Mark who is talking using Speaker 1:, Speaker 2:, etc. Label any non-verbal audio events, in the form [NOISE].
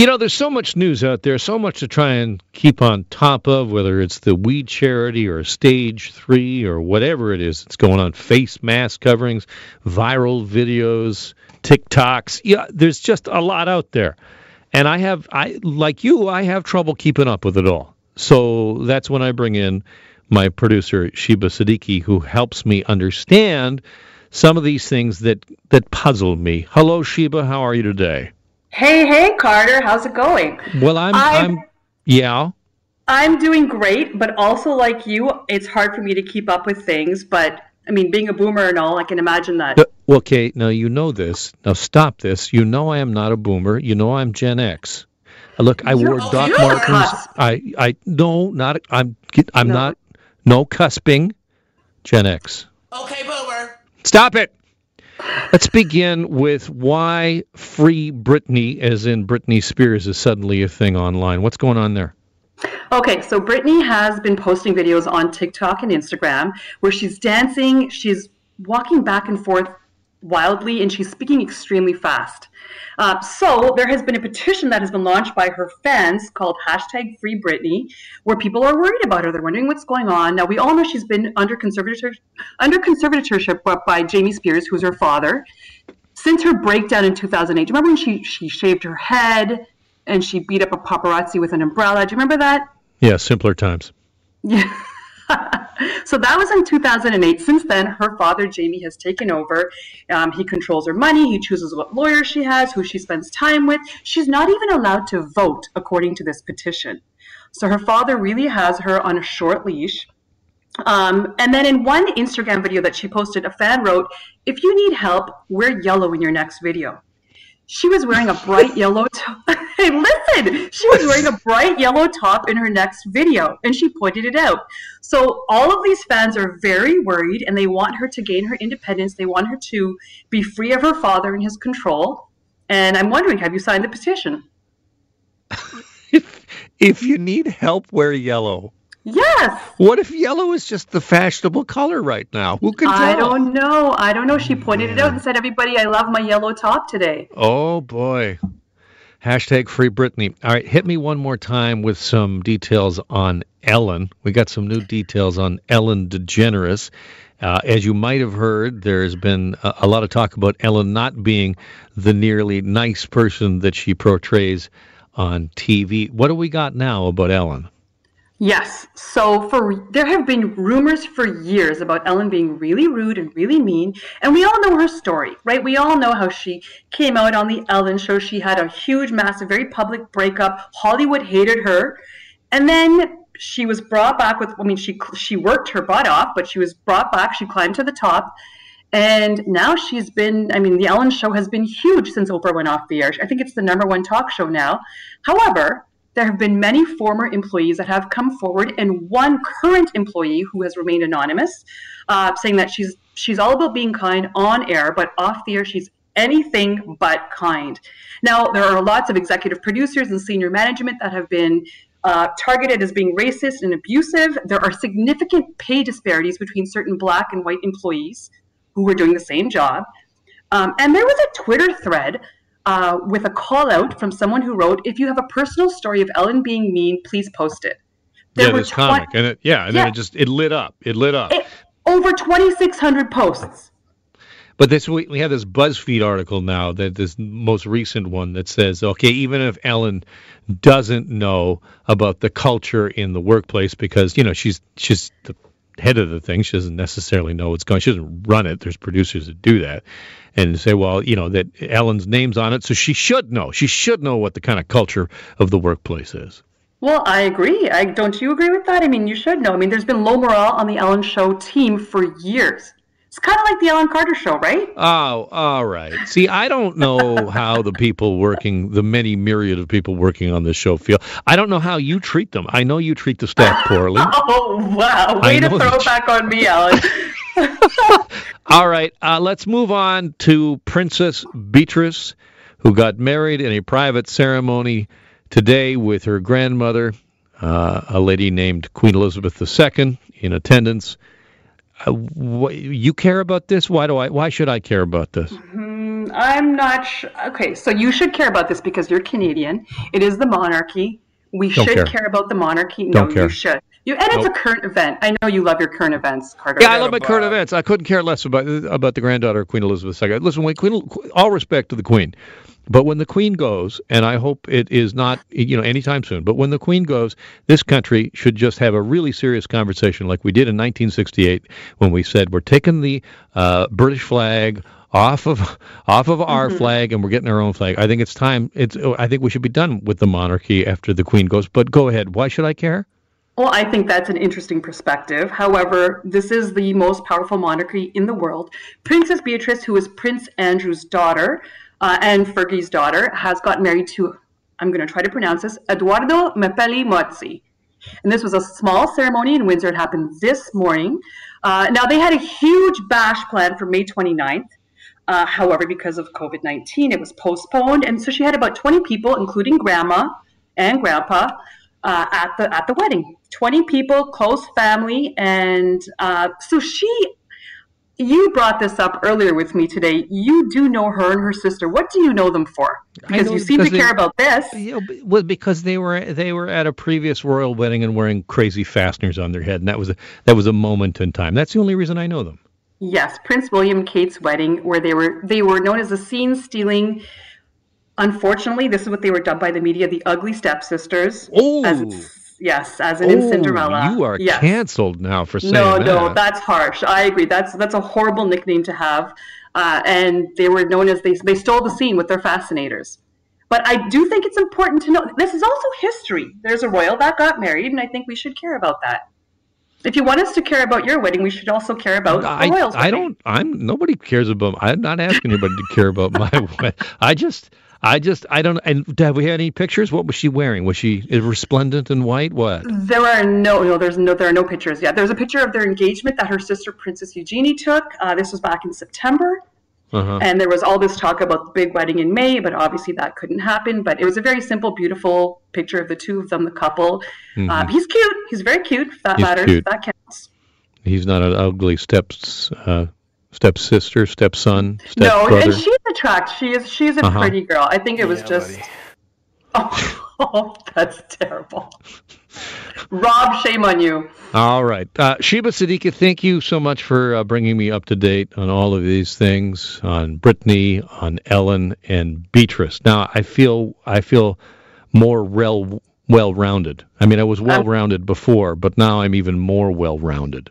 Speaker 1: You know, there's so much news out there, so much to try and keep on top of, whether it's the WE Charity or stage three or whatever it is that's going on, face mask coverings, viral videos, TikToks. Yeah, there's just a lot out there. And I have, I like you, I have trouble keeping up with it all. So that's when I bring in my producer Sheba Siddiqui, who helps me understand some of these things that that puzzle me. Hello, Sheba. How are you today?
Speaker 2: Hey, hey, Carter. How's it going?
Speaker 1: Well, I'm, I'm, I'm yeah.
Speaker 2: I'm doing great, but also like you, it's hard for me to keep up with things. But I mean, being a boomer and all, I can imagine that. Uh,
Speaker 1: okay, now you know this. Now stop this. You know I am not a boomer. You know I'm Gen X. Look, I you're, wore Doc Martens. I, I, no, not. I'm, I'm no. not. No cusping. Gen X.
Speaker 3: Okay, boomer.
Speaker 1: Stop it. Let's begin with why Free Britney, as in Britney Spears, is suddenly a thing online. What's going on there?
Speaker 2: Okay, so Britney has been posting videos on TikTok and Instagram where she's dancing, she's walking back and forth wildly, and she's speaking extremely fast. Uh, so there has been a petition that has been launched by her fans called hashtag Free Britney, where people are worried about her. They're wondering what's going on. Now we all know she's been under conservatorship under conservatorship by Jamie Spears, who's her father, since her breakdown in 2008. Do you remember when she she shaved her head and she beat up a paparazzi with an umbrella? Do you remember that?
Speaker 1: Yeah, simpler times.
Speaker 2: Yeah. [LAUGHS] so that was in 2008. Since then, her father, Jamie, has taken over. Um, he controls her money. He chooses what lawyer she has, who she spends time with. She's not even allowed to vote, according to this petition. So her father really has her on a short leash. Um, and then in one Instagram video that she posted, a fan wrote, If you need help, wear yellow in your next video. She was wearing a bright yellow [LAUGHS] top. Hey, listen, she was wearing a bright yellow top in her next video, and she pointed it out. So all of these fans are very worried, and they want her to gain her independence. They want her to be free of her father and his control. And I'm wondering, have you signed the petition?
Speaker 1: if, [LAUGHS] if you need help, wear yellow.
Speaker 2: Yes.
Speaker 1: What if yellow is just the fashionable color right now? Who can tell?
Speaker 2: I don't know. I don't know. She pointed it out and said, "Everybody, I love my yellow top today."
Speaker 1: Oh boy. Hashtag free Britney. All right, hit me one more time with some details on Ellen. We got some new details on Ellen DeGeneres. Uh, as you might have heard, there's been a, a lot of talk about Ellen not being the nearly nice person that she portrays on TV. What do we got now about Ellen?
Speaker 2: Yes. So for there have been rumors for years about Ellen being really rude and really mean, and we all know her story, right? We all know how she came out on the Ellen show. She had a huge, massive, very public breakup. Hollywood hated her, and then she was brought back with. I mean, she she worked her butt off, but she was brought back. She climbed to the top. And now she's been, I mean, the Ellen show has been huge since Oprah went off the air. I think it's the number one talk show now. However, there have been many former employees that have come forward, and one current employee who has remained anonymous, uh, saying that she's she's all about being kind on air, but off the air she's anything but kind. Now there are lots of executive producers and senior management that have been uh, targeted as being racist and abusive. There are significant pay disparities between certain black and white employees who were doing the same job. Um, and there was a Twitter thread uh, with a call out from someone who wrote, "If you have a personal story of Ellen being mean, please post it."
Speaker 1: There yeah, this tw- comic, and it, yeah, and yeah. then it just it lit up. It lit up. It,
Speaker 2: over twenty six hundred posts.
Speaker 1: But this we, we have this BuzzFeed article now that this most recent one that says, okay, even if Ellen doesn't know about the culture in the workplace because you know she's she's the head of the thing, she doesn't necessarily know what's going. She doesn't run it. There's producers that do that and say, well, you know, that Ellen's name's on it, so she should know. She should know what the kind of culture of the workplace is.
Speaker 2: Well, I agree. I don't you agree with that? I mean, you should know. I mean, there's been low morale on the Ellen Show team for years. It's kind of like the Ellen Carter Show, right?
Speaker 1: Oh, all right. See, I don't know [LAUGHS] how the people working, the many myriad of people working on this show feel. I don't know how you treat them. I know you treat the staff poorly. [LAUGHS]
Speaker 2: oh, wow. Way to throw it back on me, Ellen. [LAUGHS]
Speaker 1: All right, uh, let's move on to Princess Beatrice, who got married in a private ceremony today with her grandmother, uh, a lady named Queen Elizabeth II, in attendance. Uh, wh- you care about this? Why do I? Why should I care about this?
Speaker 2: Mm-hmm. I'm not sure. Okay, so you should care about this because you're Canadian. It is the monarchy. We
Speaker 1: Don't
Speaker 2: should
Speaker 1: care.
Speaker 2: care. about the monarchy. No,
Speaker 1: care.
Speaker 2: you should. You, and it's
Speaker 1: Nope.
Speaker 2: a current event. I know you love your current events, Carter.
Speaker 1: Yeah, I love my current events. I couldn't care less about about the granddaughter of Queen Elizabeth II. Listen, when Queen, all respect to the Queen, but when the Queen goes, and I hope it is not, you know, anytime soon. But when the Queen goes, this country should just have a really serious conversation, like we did in 1968, when we said we're taking the uh, British flag off of [LAUGHS] off of our flag and we're getting our own flag. I think it's time. It's. I think we should be done with the monarchy after the Queen goes. But go ahead. Why should I care?
Speaker 2: Well, I think that's an interesting perspective. However, this is the most powerful monarchy in the world. Princess Beatrice, who is Prince Andrew's daughter uh, and Fergie's daughter, has got married to, I'm going to try to pronounce this, Edoardo Mapelli Mozzi. And this was a small ceremony in Windsor. It happened this morning. Uh, now, they had a huge bash planned for May 29th. Uh, however, because of COVID 19, it was postponed. And so she had about 20 people, including grandma and grandpa, uh, at the at the wedding. 20 people, close family, and uh, so she. You brought this up earlier with me today. You do know her and her sister. What do you know them for? Because you seem to
Speaker 1: they-
Speaker 2: care about this.
Speaker 1: You know, well, because they were they were at a previous royal wedding and wearing crazy fascinators on their head, and that was a that was a moment in time. That's the only reason I know them.
Speaker 2: Yes, Prince William Kate's wedding, where they were they were known as the scene stealing. Unfortunately, this is what they were dubbed by the media, the ugly stepsisters.
Speaker 1: Oh,
Speaker 2: As yes, as in, in Cinderella.
Speaker 1: you are
Speaker 2: yes.
Speaker 1: canceled now for saying
Speaker 2: No,
Speaker 1: that.
Speaker 2: no, no, that's harsh. I agree. That's that's a horrible nickname to have. Uh, and they were known as they they stole the scene with their fascinators. But I do think it's important to know this is also history. There's a royal that got married, and I think we should care about that. If you want us to care about your wedding, we should also care about
Speaker 1: I,
Speaker 2: the royals.
Speaker 1: I
Speaker 2: wedding.
Speaker 1: don't. I'm nobody cares about. I'm not asking anybody to care about my. [LAUGHS] wed- I just. I just. I don't. And have we had any pictures? What was she wearing? Was she resplendent in white? What?
Speaker 2: There are no, no, there's no, there are no pictures yet. There's a picture of their engagement that her sister Princess Eugenie took. Uh, this was back in September,
Speaker 1: Uh-huh.
Speaker 2: and there was all this talk about the big wedding in May, but obviously that couldn't happen. But it was a very simple, beautiful picture of the two of them, the couple. Uh, he's cute. He's very cute. If that
Speaker 1: Mm-hmm. He's
Speaker 2: matters.
Speaker 1: cute.
Speaker 2: That counts.
Speaker 1: He's not an ugly steps uh, stepsister, stepson,
Speaker 2: No, and she's attractive. She is. She's a
Speaker 1: Uh-huh.
Speaker 2: pretty girl. I think it was
Speaker 3: Yeah,
Speaker 2: just.
Speaker 3: buddy. [LAUGHS]
Speaker 2: Oh, that's terrible. Rob, shame on you.
Speaker 1: All right. Uh, Sheba Siddiqui, thank you so much for uh, bringing me up to date on all of these things, on Britney, on Ellen, and Beatrice. Now, I feel I feel more well, well-rounded. I mean, I was well-rounded before, but now I'm even more well-rounded.